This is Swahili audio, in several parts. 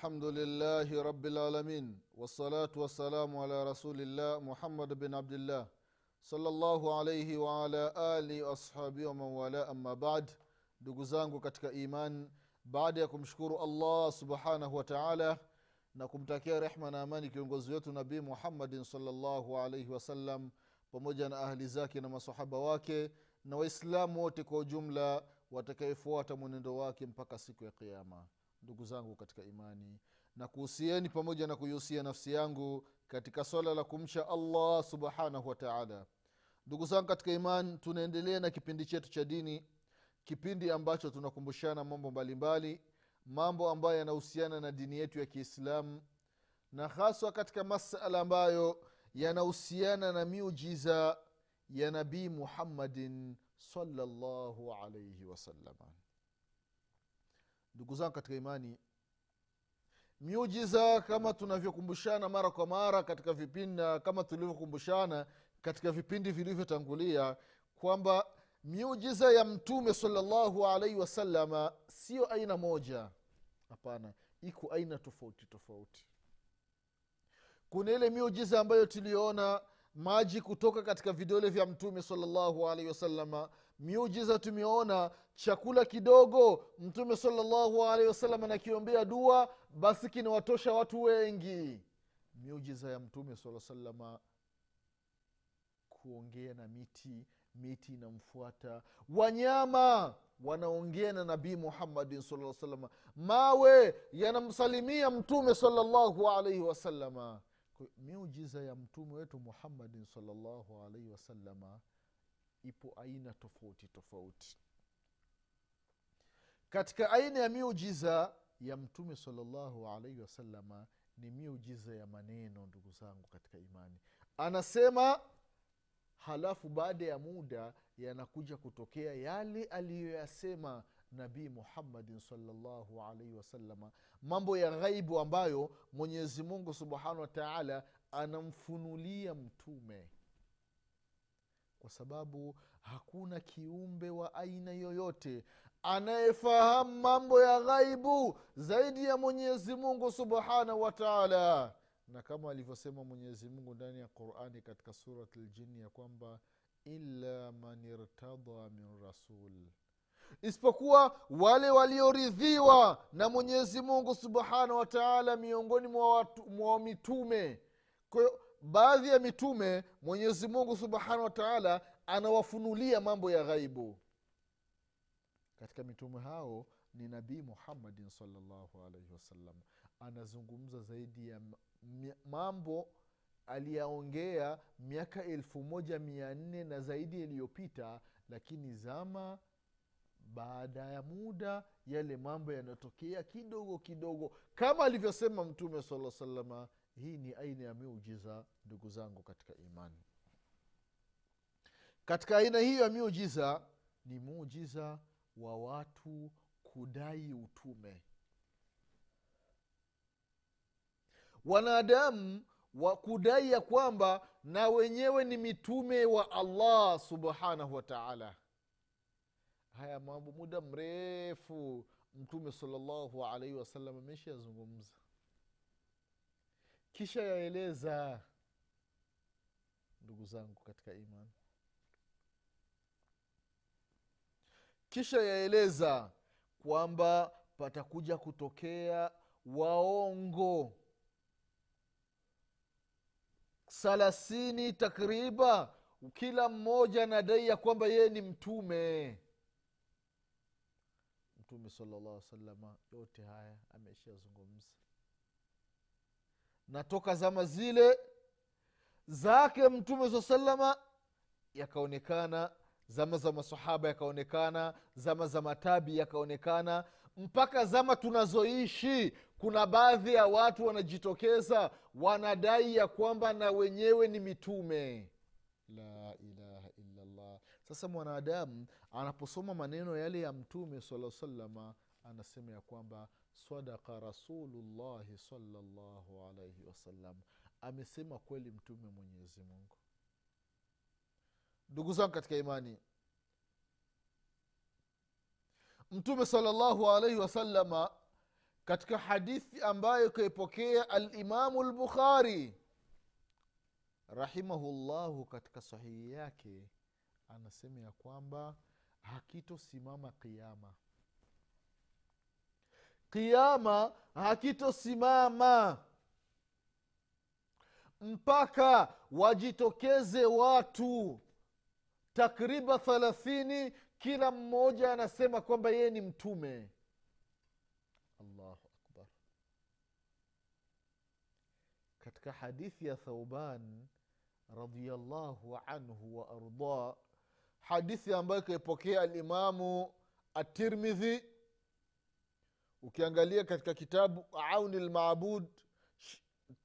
الحمد لله رب العالمين والصلاة والسلام على رسول الله محمد بن عبد الله صلى الله عليه وعلى آله وأصحابه ومن والاه أما بعد ndugu zangu katika iman baada ya kumshukuru allah subhanahu wa taala na kumtakia rehma na amani kiongozi wetu nabii muhammadin salllahu alaihi wasallam pamoja na ahli zake na masahaba wake na waislamu wote kwa ujumla watakayefuata mwenendo wake mpaka siku ya kiama ndugu zangu katika imani na kuhusieni pamoja na kuihusia nafsi yangu katika swala la kumcha allah subhanahu wataala ndugu zangu katika imani tunaendelea na kipindi chetu cha dini kipindi ambacho tunakumbushana mambo mbalimbali mambo ambayo yanahusiana na dini yetu ya kiislamu na haswa katika masala ambayo yanahusiana na miujiza ya nabii muhammadin salllahu alaihi wasalama ndugu zangu katika imani miujiza kama tunavyokumbushana mara kwa mara katika vipindi kama tulivyokumbushana katika vipindi vilivyotangulia kwamba miujiza ya mtume salllahu alaihi wasalama sio aina moja. Hapana iko aina tofauti tofauti. Kuna ile miujiza ambayo tuliona maji kutoka katika vidole vya mtume salllahu alaihi wasalama miujiza tumeona chakula kidogo mtume salllahu alehi wasallam anakiombea dua basi kinawatosha watu wengi. Miujiza ya mtume saa salama kuongea na miti miti inamfuata. Wanyama wanaongea na nabii muhammadin saa salama mawe yanamsalimia mtume salallahu alaihi wasalama miujiza ya mtume wetu muhammadin salallahu alaihi wasalama ipo aina tofauti tofauti. Katika aina ya miujiza ya mtume salllahu alaihi wasalama ni miujiza ya maneno ndugu zangu katika imani. Anasema halafu baada ya muda yanakuja kutokea yale aliyoyasema nabii muhammadin salllahu alaihi wasalama mambo ya ghaibu ambayo mwenyezi mungu subhanahu wa taala anamfunulia mtume kwa sababu hakuna kiumbe wa aina yoyote anayefahamu mambo ya ghaibu zaidi ya mwenyezi mungu subhanahu wa taala. Na kama alivyosema mwenyezi mungu ndani ya qurani katika surat ljini ya kwamba illa man irtada min rasul. Isipokuwa wale walioridhiwa na mwenyezi mungu subhanahu wa taala miongoni mwa, mwa mitume. Kwahiyo baadhi ya mitume mwenyezi mungu subhanahu wa anawafunulia mambo ya ghaibu. Katika mitume hao ni nabii muhammadin salllahu alaihi wasallam. Anazungumza zaidi ya mambo aliyaongea miaka elfu moja mia nne na zaidi yaliyopita lakini zama baada ya muda yale mambo yanatokea kidogo kidogo. Kama alivyosema mtume sala salama hii ni aina ya miujiza ndugu zangu katika imani. Katika aina hiyo ya miujiza ni muujiza wa watu kudai utume. Wanadamu wa kudai ya kwamba na wenyewe ni mitume wa allah subhanahu wataala haya mambo muda mrefu mtume salllahu alaihi wasallam ameshayazungumza kisha yaeleza ndugu zangu katika imani kisha yaeleza kwamba patakuja kutokea waongo. Thalathini takriba kila mmoja anadai ya kwamba yeye ni mtume. Mtume salllah salama yote haya ameshazungumza na toka zama zile zake mtume saa salama yakaonekana zama za masahaba yakaonekana zama za matabi yakaonekana mpaka zama tunazoishi kuna baadhi ya watu wanajitokeza wanadai ya kwamba na wenyewe ni mitume. La ilaha illallah. Sasa mwanadamu anaposoma maneno yale ya mtume sala salama anasema ya kwamba sadaka rasulullahi salllahu alaihi wasallam amesema kweli mtume mwenyezi mungu. Ndugu zangu katika imani mtume salllahu alaihi wasalama katika hadithi ambayo kaipokea alimamu lbukhari rahimahullahu katika sahihi yake anasema ya kwamba hakitosimama qiama qiama hakitosimama. Mpaka wajitokeze watu. Takriban thalathini kila mmoja anasema kwamba yeye ni mtume. Allahu akbar. Katika hadithi ya thauban radiallahu anhu wa ardah hadithi ambayo ikaipokea alimamu atirmidhi ukiangalia katika kitabu auni lmabud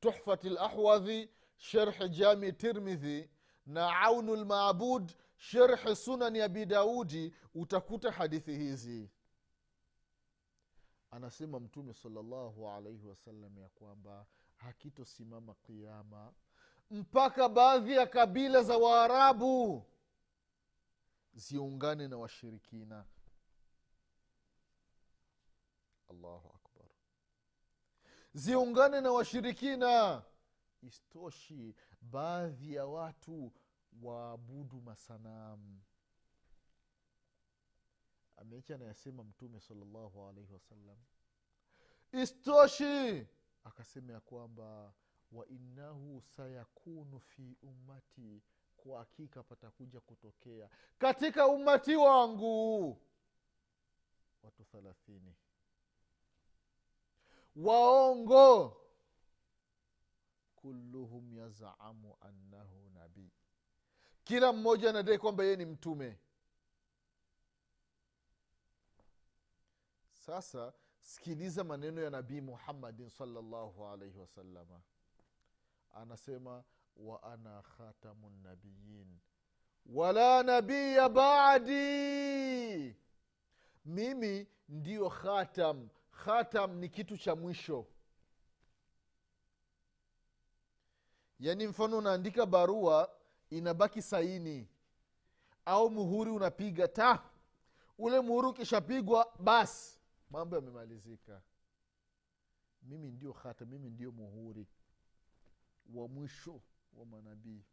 tuhfati lahwadhi sherhi jami tirmidhi na aunu lmabud sherhi sunani abi daudi utakuta hadithi hizi. Anasema mtume salllahu alaihi wasallam ya kwamba hakitosimama qiama mpaka baadhi ya kabila za waarabu ziungane na washirikina allahu akbar. Ziungane na washirikina. Istoshi baadhi ya watu waabudu masanamu ameacha anayasema mtume salllahu alaihi wasallam istoshi akasema ya kwamba wainnahu sayakunu fi ummati kwa hakika patakuja kutokea katika ummati wangu. Watu thalathini waongo. Kulluhum yazamu annahu nabii kila mmoja anadai kwamba yeye ni mtume. Sasa sikiliza maneno ya nabii muhammadin salllahu alaihi wasalama anasema wa ana khatamu nabiyin wala nabiya badi. Mimi ndiyo khatam khatam ni kitu cha mwisho. Yaani mfano unaandika barua inabaki saini. Au muhuri unapiga ta ule muhuri ukishapigwa basi mambo yamemalizika. Mimi ndio hata mimi ndio muhuri wa mwisho wa manabii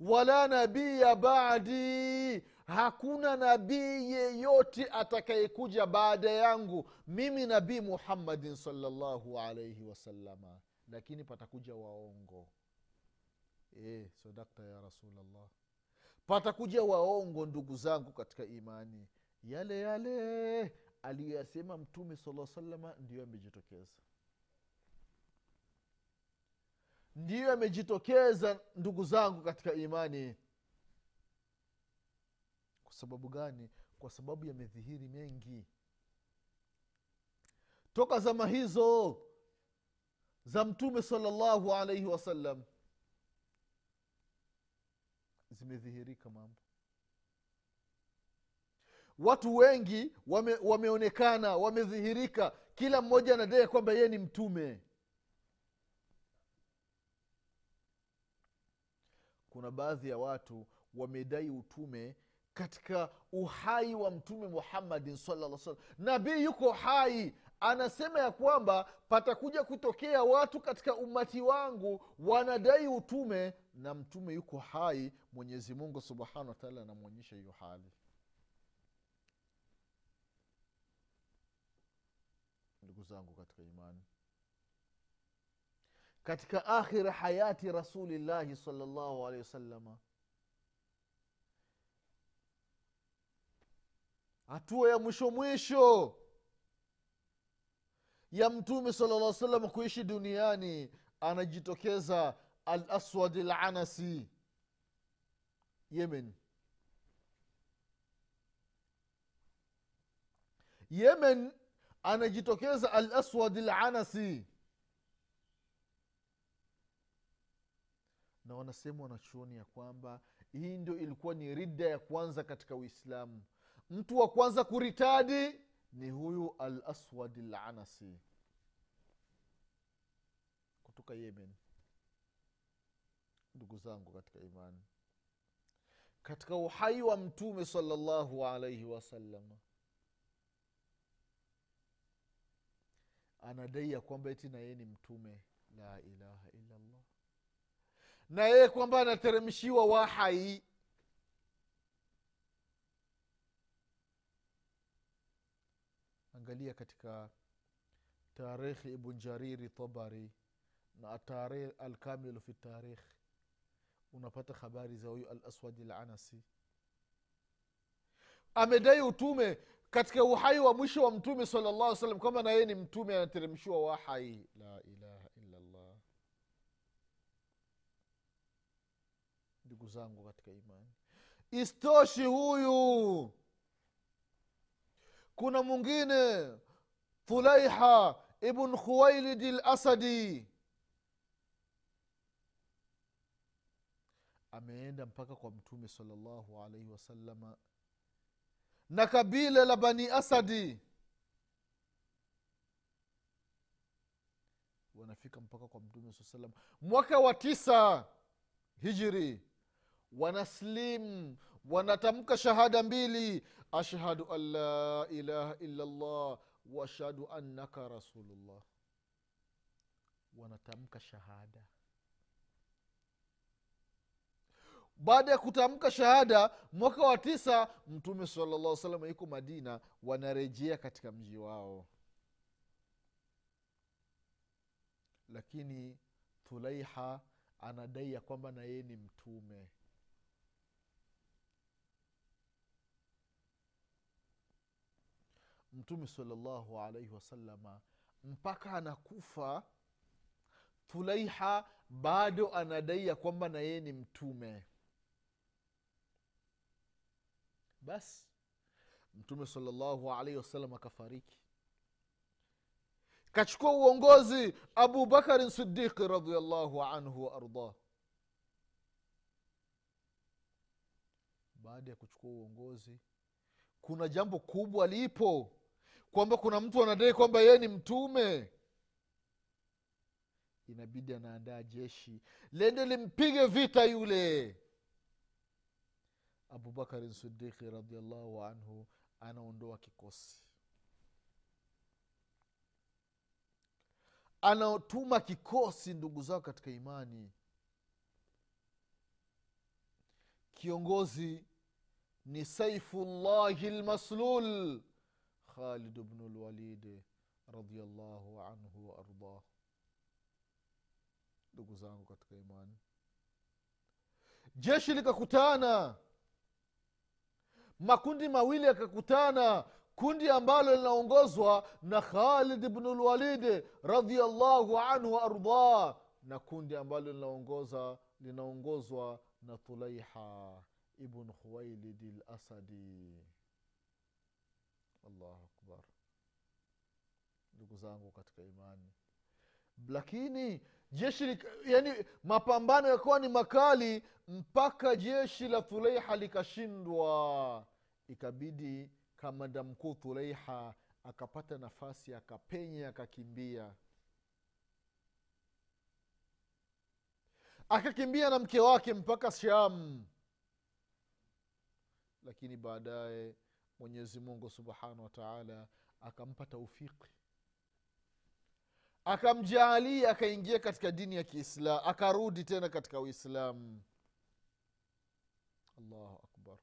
wala nabiya badi. Hakuna nabii yeyote atakayekuja baada yangu. Mimi nabii muhammadin salllahu alaihi wasalama lakini patakuja waongo. E, sadakta ya rasulllah patakuja waongo ndugu zangu katika imani. Yale yale aliyoyasema mtume sala salama ndiyo yamejitokeza ndiyo yamejitokeza ndugu zangu katika imani. Kwa sababu gani? Kwa sababu yamedhihiri mengi. Toka zama hizo za mtume salllahu alaihi wasallam zimedhihirika mambo. Watu wengi wame, wameonekana wamedhihirika. Kila mmoja anadai kwamba yeye ni mtume kuna baadhi ya watu wamedai utume katika uhai wa mtume muhammadin salaa nabii yuko hai anasema ya kwamba patakuja kutokea watu katika umati wangu wanadai utume na mtume yuko hai mwenyezi mungu subhanahu wataala anamwonyesha hiyo hali. Ndugu zangu katika imani katika akhiri hayati rasulillahi salllahu alehi wasalama hatua ya mwisho mwisho ya mtume sala llah salam kuishi duniani anajitokeza al aswad lanasi yemen. Yemen anajitokeza al aswad lanasi na wanasema wanachuoni ya kwamba hii ndio ilikuwa ni ridda ya kwanza katika uislamu. Mtu wa kwanza kuritadi ni huyu al aswad lanasi kutoka yemen. Ndugu zangu katika imani. Katika uhai wa mtume salallahu alaihi wasalama anadai ya kwamba eti na yeye ni mtume la ilaha illallah na yeye kwamba anateremshiwa wahai. Angalia katika tarikhi ibn jariri tabari na atarikh alkamilu fi tarikh unapata habari za huyu al lanasi amedai utume katika uhai wa mwisho wa mtume sala llah salam kwamba na yeye ni mtume anateremshiwa wahai. La ilaha illallah ndugu zangu katika imani. Istoshi huyu. Kuna mwingine fulaiha ibn khuwailidi lasadi ameenda mpaka kwa mtume salllahu alaihi wasalama na kabila la bani asadi. Wanafika mpaka kwa mtume saa salam mwaka wa tisa hijri wanaslim wanatamka shahada mbili ashhadu an la ilaha illallah waashhadu annaka rasulullah. Wanatamka shahada. Baada ya kutamka shahada mwaka wa tisa mtume salllah salam iko madina wanarejea katika mji wao. Lakini thulaiha anadai ya kwamba na yeye ni mtume mtume salllahu alaihi wasalama mpaka anakufa thulaiha bado anadai ya kwamba na yeye ni mtume. Basi mtume salllahu alaihi wasallam akafariki. Kachukua uongozi abubakari sidiqi radiallahu anhu waardah baada ya kuchukua uongozi kuna jambo kubwa lipo kwamba kuna mtu anadai kwamba yeye ni mtume? Inabidi anaandaa jeshi. Lende limpige vita yule. Abubakarin sidiki radiallahu anhu anaondoa kikosi. Anaotuma kikosi ndugu zao katika imani. Kiongozi ni saifullahi lmaslul khalid bnu lwalid radiallahu anhu waardah ndugu zangu katika imani jeshi likakutana makundi mawili yakakutana kundi ambalo linaongozwa na khalid bnu lwalidi radiallahu anhu waardah na kundi ambalo linaongoza linaongozwa na tulaiha ibn khuwailidi lasadi allahu akbar. Ndugu zangu katika imani. Lakini jeshi yani mapambano yakuwa ni makali mpaka jeshi la thuleiha likashindwa. Ikabidi kamanda mkuu thuleiha akapata nafasi akapenya akakimbia. Akakimbia na mke wake mpaka sham. Lakini baadaye mwenyezi mungu subhanahu wataala akampa taufiki akamjaalia akaingia katika dini ya kiislam akarudi tena katika uislamu. Allahu akbar.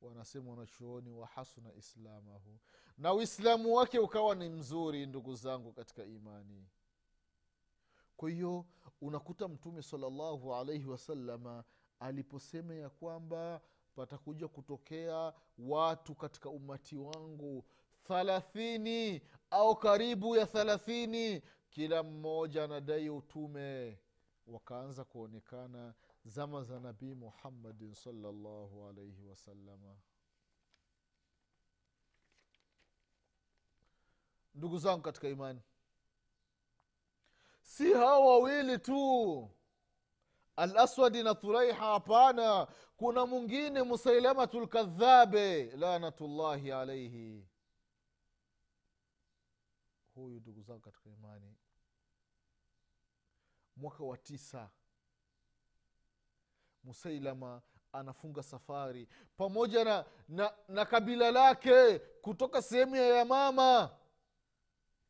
Wanasema wanachuoni wahasuna islamahu. Na uislamu wake ukawa ni mzuri ndugu zangu katika imani. Kwa hiyo unakuta mtume salllahu alaihi wasalama aliposema ya kwamba patakuja kutokea watu katika umati wangu thalathini au karibu ya thalathini. Kila mmoja anadai utume. Wakaanza kuonekana zama za nabii muhammadin salllahu alaihi wasalama ndugu zangu katika imani si hawa wawili tu alaswadi na thuraiha hapana. Kuna mwingine musailamatu lkadhabe lanatullahi alaihi huyu ndugu zangu katika imani mwaka wa tisa musailama anafunga safari pamoja na, na, na kabila lake kutoka sehemu ya yamama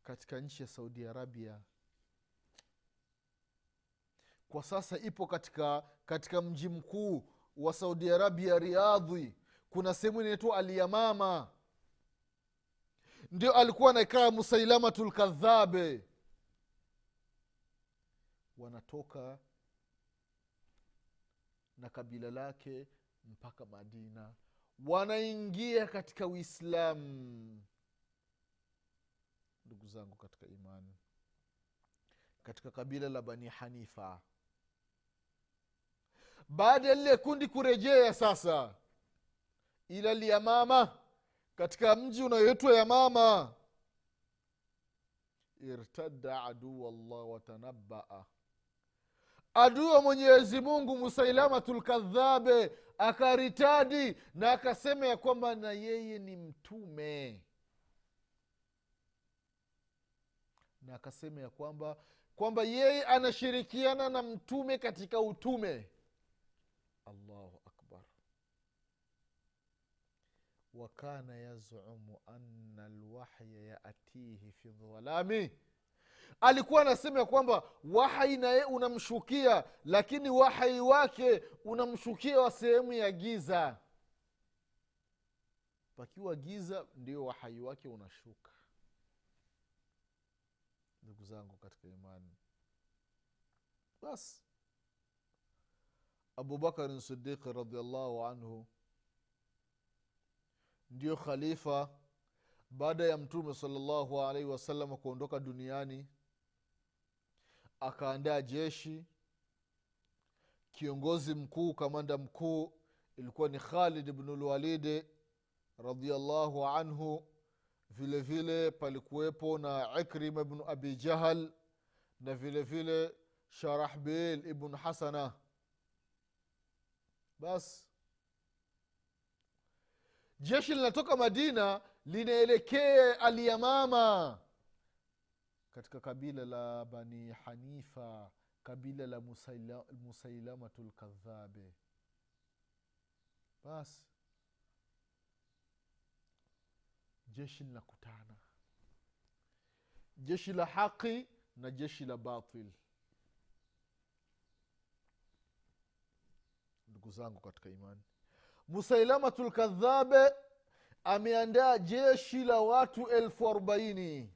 katika nchi ya saudi arabia kwa sasa ipo katika katika mji mkuu wa saudi arabia riadhi kuna sehemu inaitwa alyamama. Ndio alikuwa anakaa musailamatu lkadhabe wanatoka na kabila lake mpaka madina. Wanaingia katika uislamu. Ndugu zangu katika imani katika kabila la bani hanifa baada ya lile kundi kurejea sasa ila liyamama katika mji unayoitwa yamama irtadda aduu llah watanabaa adua mwenyezi mungu musailamatu lkadhabe akaritadi na akasema ya kwamba na yeye ni mtume. Na akasema ya kwamba kwamba yeye anashirikiana na mtume katika utume allahu akbar wakana yazumu ana lwahya yatihi fi dhalami alikuwa anasema ya kwamba wahai naye unamshukia lakini wahai wake unamshukia wa sehemu ya giza. Pakiwa giza ndio wahai wake unashuka. Ndugu zangu katika imani. Basi abubakarin sidiqi radiallahu anhu ndio khalifa baada ya mtume salllahu alaihi wasallam kuondoka duniani akaandaa jeshi. Kiongozi mkuu kamanda mkuu ilikuwa ni khalid bnulwalidi radiallahu anhu. Vile vile palikuwepo na ikrima bnu abi jahal na vile vile sharahbil ibnu hasana. Basi jeshi linatoka madina linaelekea alyamama katika kabila la bani hanifa kabila la musailamatu lkadhabe basi jeshi linakutana. Jeshi la haqi na jeshi la batil. Ndugu zangu katika imani musailamatu lkadhabe ameandaa jeshi la watu elfu arobaini.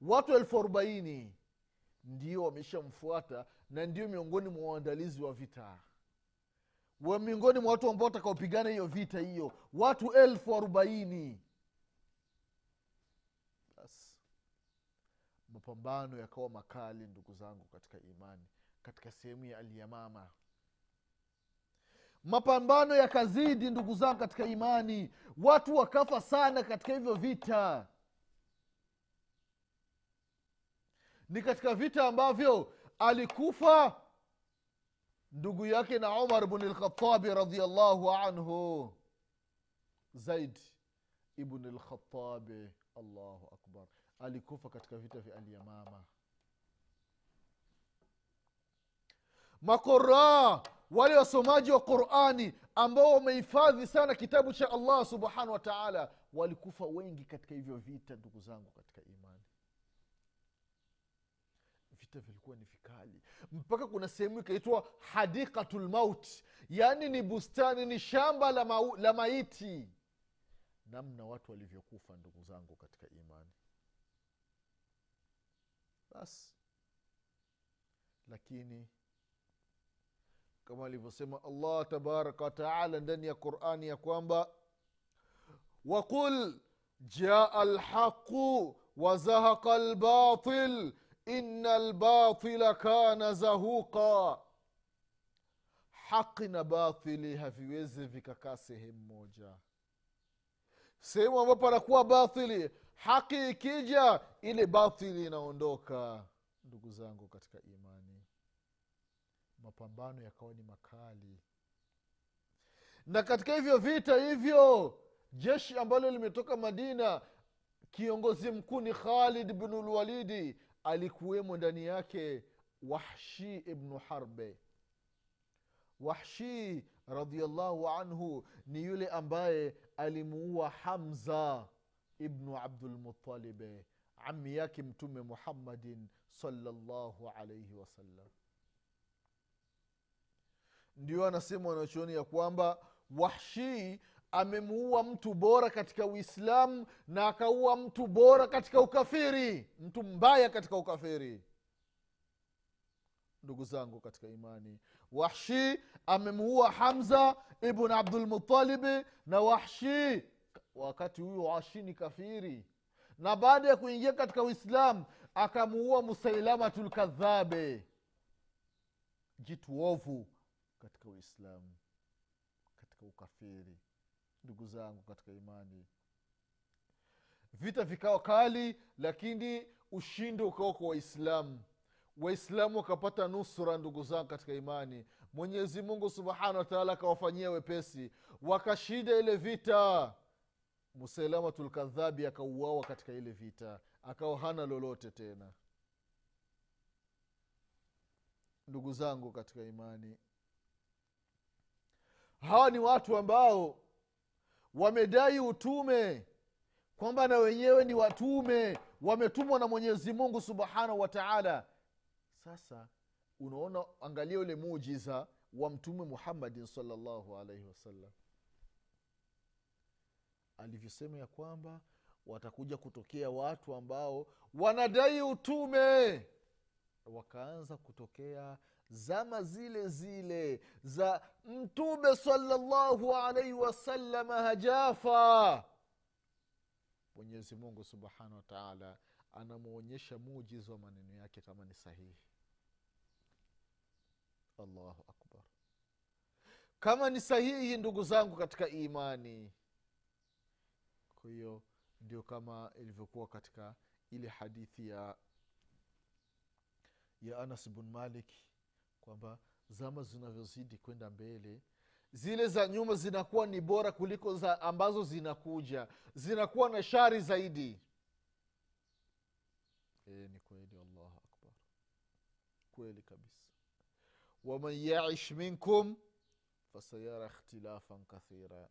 Watu elfu arobaini ndio wameshamfuata na ndio miongoni mwa waandalizi wa vita. Miongoni mwa watu ambao watakaopigana hiyo vita hiyo watu elfu arobaini basi mapambano yakawa makali ndugu zangu katika imani katika sehemu ya alyamama mapambano yakazidi ndugu zangu katika imani. Watu wakafa sana katika hivyo vita. Ni katika vita ambavyo alikufa ndugu yake na umar bn lkhatabi radiallahu anhu zaid ibn lkhatabi allahu akbar alikufa katika vita vya alyamama makoraa wale wasomaji wa qurani ambao wamehifadhi sana kitabu cha allah subhanahu wa taala walikufa wengi katika hivyo vita ndugu zangu katika imani. Vita vilikuwa ni vikali. Mpaka kuna sehemu ikaitwa hadikatu lmauti yaani ni bustani ni shamba la, mau, la maiti. Namna watu walivyokufa ndugu zangu katika imani basi. Lakini kama alivyosema allah tabaraka wataala ndani ya qurani ya kwamba waqul jaa lhaqu wazahaqa lbatil ina lbatila kana zahuqa haqi na batili haviwezi vikakaa sehemu moja sehemu ambapo anakuwa bathili haki ikija ile bathili inaondoka. Ndugu zangu katika imani mapambano yakawa ni makali. Na katika hivyo vita hivyo jeshi ambalo limetoka madina kiongozi mkuu ni khalid bnulwalidi alikuwemo ndani yake wahshi ibnu harbe wahshi radiallahu anhu ni yule ambaye alimuua hamza ibnu abdulmutalibe ami yake mtume muhammadin salllahu alaihi wasallam ndio anasema wanachuoni ya kwamba wahshii amemuua mtu bora katika uislamu na akaua mtu bora katika ukafiri mtu mbaya katika ukafiri ndugu zangu katika imani. Wahshi amemuua hamza ibn abdulmutalibi na wahshi wakati huyo wahshi ni kafiri. Na baada ya kuingia katika uislamu akamuua musailamatu lkadhabe jitu ovu katika uislamu katika ukafiri. Ndugu zangu katika imani. Vita vikawa kali lakini ushindi ukawa kwa waislamu waislamu wakapata nusra ndugu zangu katika imani. Mwenyezi mungu subhanahu wataala akawafanyia wepesi. Wakashinda ile vita. Musailamatu lkadhabi akauawa katika ile vita. Akawa hana lolote tena. Ndugu zangu katika imani. Hawa ni watu ambao wamedai utume kwamba na wenyewe ni watume. Wametumwa na mwenyezi mungu subhanahu wa taala sasa unaona angalia ule mujiza wa mtume muhammadin salllahu alaihi wasallam alivyosema ya kwamba watakuja kutokea watu ambao wanadai utume. Wakaanza kutokea zama zile zile za mtume salllahu alaihi wasalama hajafa. Mwenyezi mungu subhanahu wataala anamwonyesha mujiza wa maneno yake kama ni sahihi allahu akbar. Kama ni sahihi ndugu zangu katika imani kwa hiyo ndio kama ilivyokuwa katika ile hadithi ya ya anas bn malik kwamba zama zinavyozidi kwenda mbele zile za nyuma zinakuwa ni bora kuliko za ambazo zinakuja zinakuwa na shari zaidi. E, ni kweli allahu akbar. Kweli kabisa waman yaish minkum fasayara ikhtilafan kathira.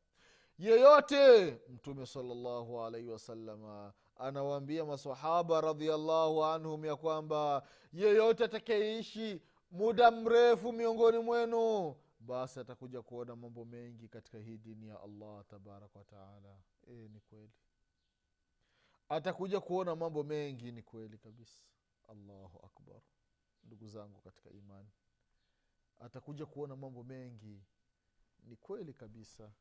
Yeyote mtume salllahu alaihi wasalama anawaambia masahaba radiallahu anhum ya kwamba yeyote atakayeishi muda mrefu miongoni mwenu basi atakuja kuona mambo mengi katika hii dini ya allah tabaraka wataala e, ni kweli. Atakuja kuona mambo mengi ni kweli kabisa. Allahu akbar. Ndugu zangu katika imani atakuja kuona mambo mengi. Ni kweli kabisa.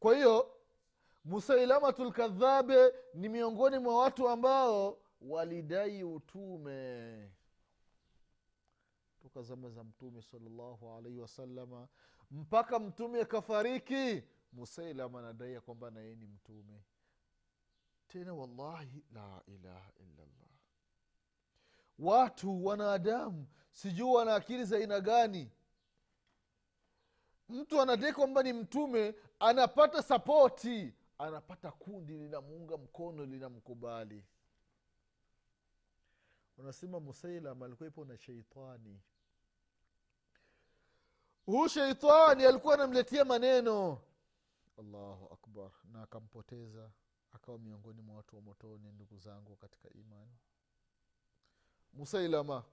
Kwa hiyo musailamatu lkadhabe ni miongoni mwa watu ambao walidai utume. Toka zama za mtume salllahu alaihi wasalama mpaka mtume akafariki musailama anadai ya kwamba naye ni mtume. Tena wallahi la ilaha illallah watu wanadamu sijui wana akili za aina gani. Mtu anadai kwamba ni mtume anapata sapoti. Anapata kundi linamuunga mkono linamkubali. Unasema musailam alikuwepo na sheitani. Huu sheitani alikuwa anamletea maneno. Allahu akbar. Na akampoteza. Akawa miongoni mwa watu wa motoni ndugu zangu katika imani musailama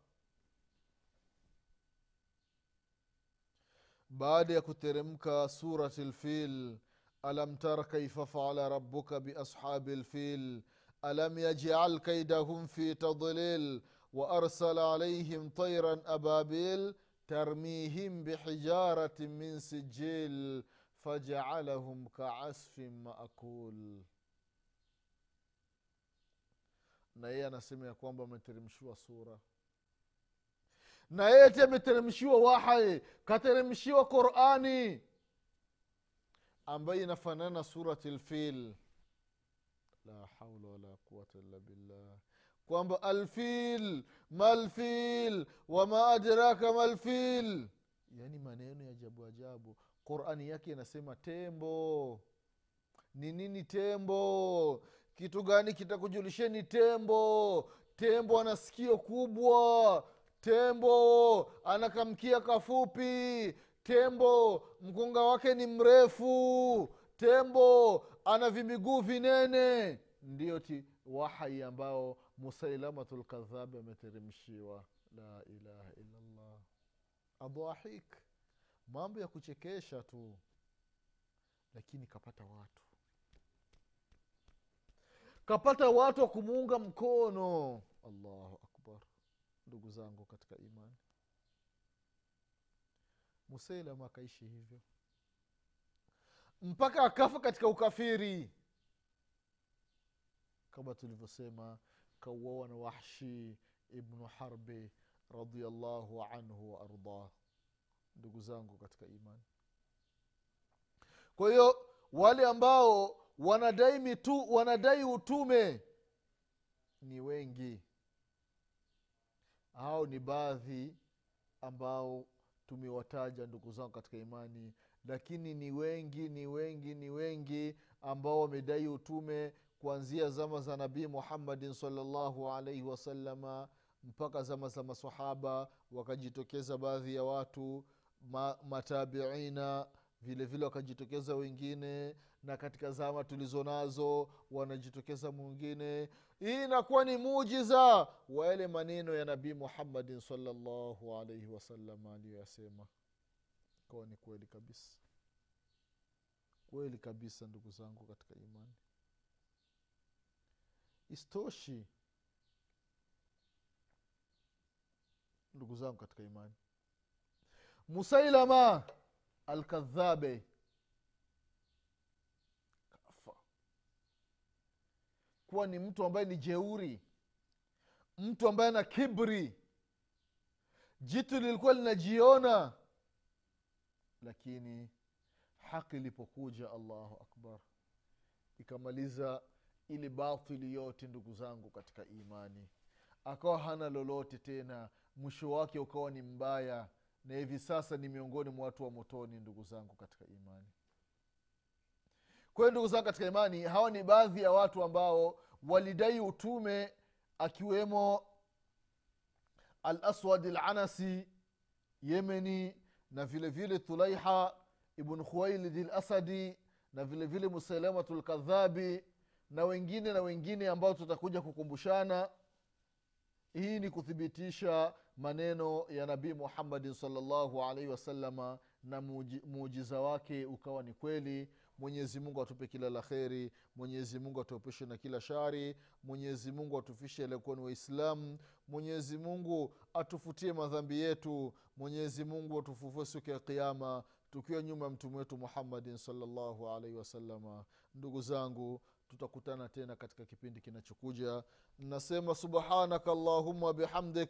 baada ya kuteremka surati lfil alam tara kaifa faala rabuka biashabi lfil alam yajal kaidahum fi tadlil waarsala alaihim tairan ababil tarmihim bihijaratin min sijil fajaalahum kaasfin maakul na yeye anasema ya kwamba ameteremshiwa sura. Na yeye ti ameteremshiwa wahai kateremshiwa qurani ambayo inafanana na surati lfil la haula wala quwata illa billah. Kwamba alfil malfil wama adraka malfil yaani maneno ya ajabu ajabu. Qurani yake inasema tembo. Ni nini tembo kitu gani kitakujulisheni? Tembo. Tembo ana sikio kubwa. Tembo ana kamkia kafupi. Tembo mkunga wake ni mrefu. Tembo ana vimiguu vinene. Ndiyo ti wahai ambao musailamatu lkadhabi ameteremshiwa. La ilaha illallah. Adhahik. Mambo ya kuchekesha tu. Lakini kapata watu kapata watu wa kumuunga mkono. Allahu akbar. Ndugu zangu katika imani. Musailama akaishi hivyo. Mpaka akafa katika ukafiri. Kama tulivyosema kauawa na wahshi ibnu harbi radiallahu anhu waardah ndugu zangu katika imani. Kwa hiyo wale ambao wanadai mitu wanadai utume. Ni wengi. Hao ni baadhi ambao tumewataja ndugu zangu katika imani. Lakini ni wengi ni wengi ni wengi ambao wamedai utume kuanzia zama za nabii muhammadin salllahu alaihi wasalama mpaka zama za masahaba wakajitokeza baadhi ya watu ma, matabiina vile vile wakajitokeza wengine na katika zama tulizo nazo wanajitokeza mwingine. Hii inakuwa ni mujiza wa yale maneno ya nabii muhammadin salllahu alaihi wasallam aliyoyasema. Kawa ni kweli kabisa. Kweli kabisa ndugu zangu katika imani. Istoshi ndugu zangu katika imani. Musailama alkadhabe kafa. Kuwa ni mtu ambaye ni jeuri. Mtu ambaye ana kibri. Jitu lilikuwa linajiona. Lakini haki ilipokuja allahu akbar. Ikamaliza ili batili yote ndugu zangu katika imani. Akawa hana lolote tena. Mwisho wake ukawa ni mbaya na hivi sasa ni miongoni mwa watu wa motoni ndugu zangu katika imani. Kwa hiyo ndugu zangu katika imani hawa ni baadhi ya watu ambao walidai utume akiwemo al aswad lanasi yemeni na vile vile tulaiha ibn khuwailid lasadi na vile vile musalamatu lkadhabi na wengine na wengine ambao tutakuja kukumbushana. Hii ni kuthibitisha maneno ya nabii muhammadin salllahu alaihi wasalama na muujiza wake ukawa ni kweli. Mwenyezi mungu atupe kila la kheri mwenyezi mungu atuepushe na kila shari mwenyezi mungu atufishe aliyekuwa ni waislamu mwenyezi mungu atufutie madhambi yetu mwenyezi mungu atufufue siku ya kiama tukiwa nyuma ya mtume wetu muhammadin salllahu alaihi wasalama ndugu zangu tutakutana tena katika kipindi kinachokuja. Nasema subhanaka allahumma bihamdik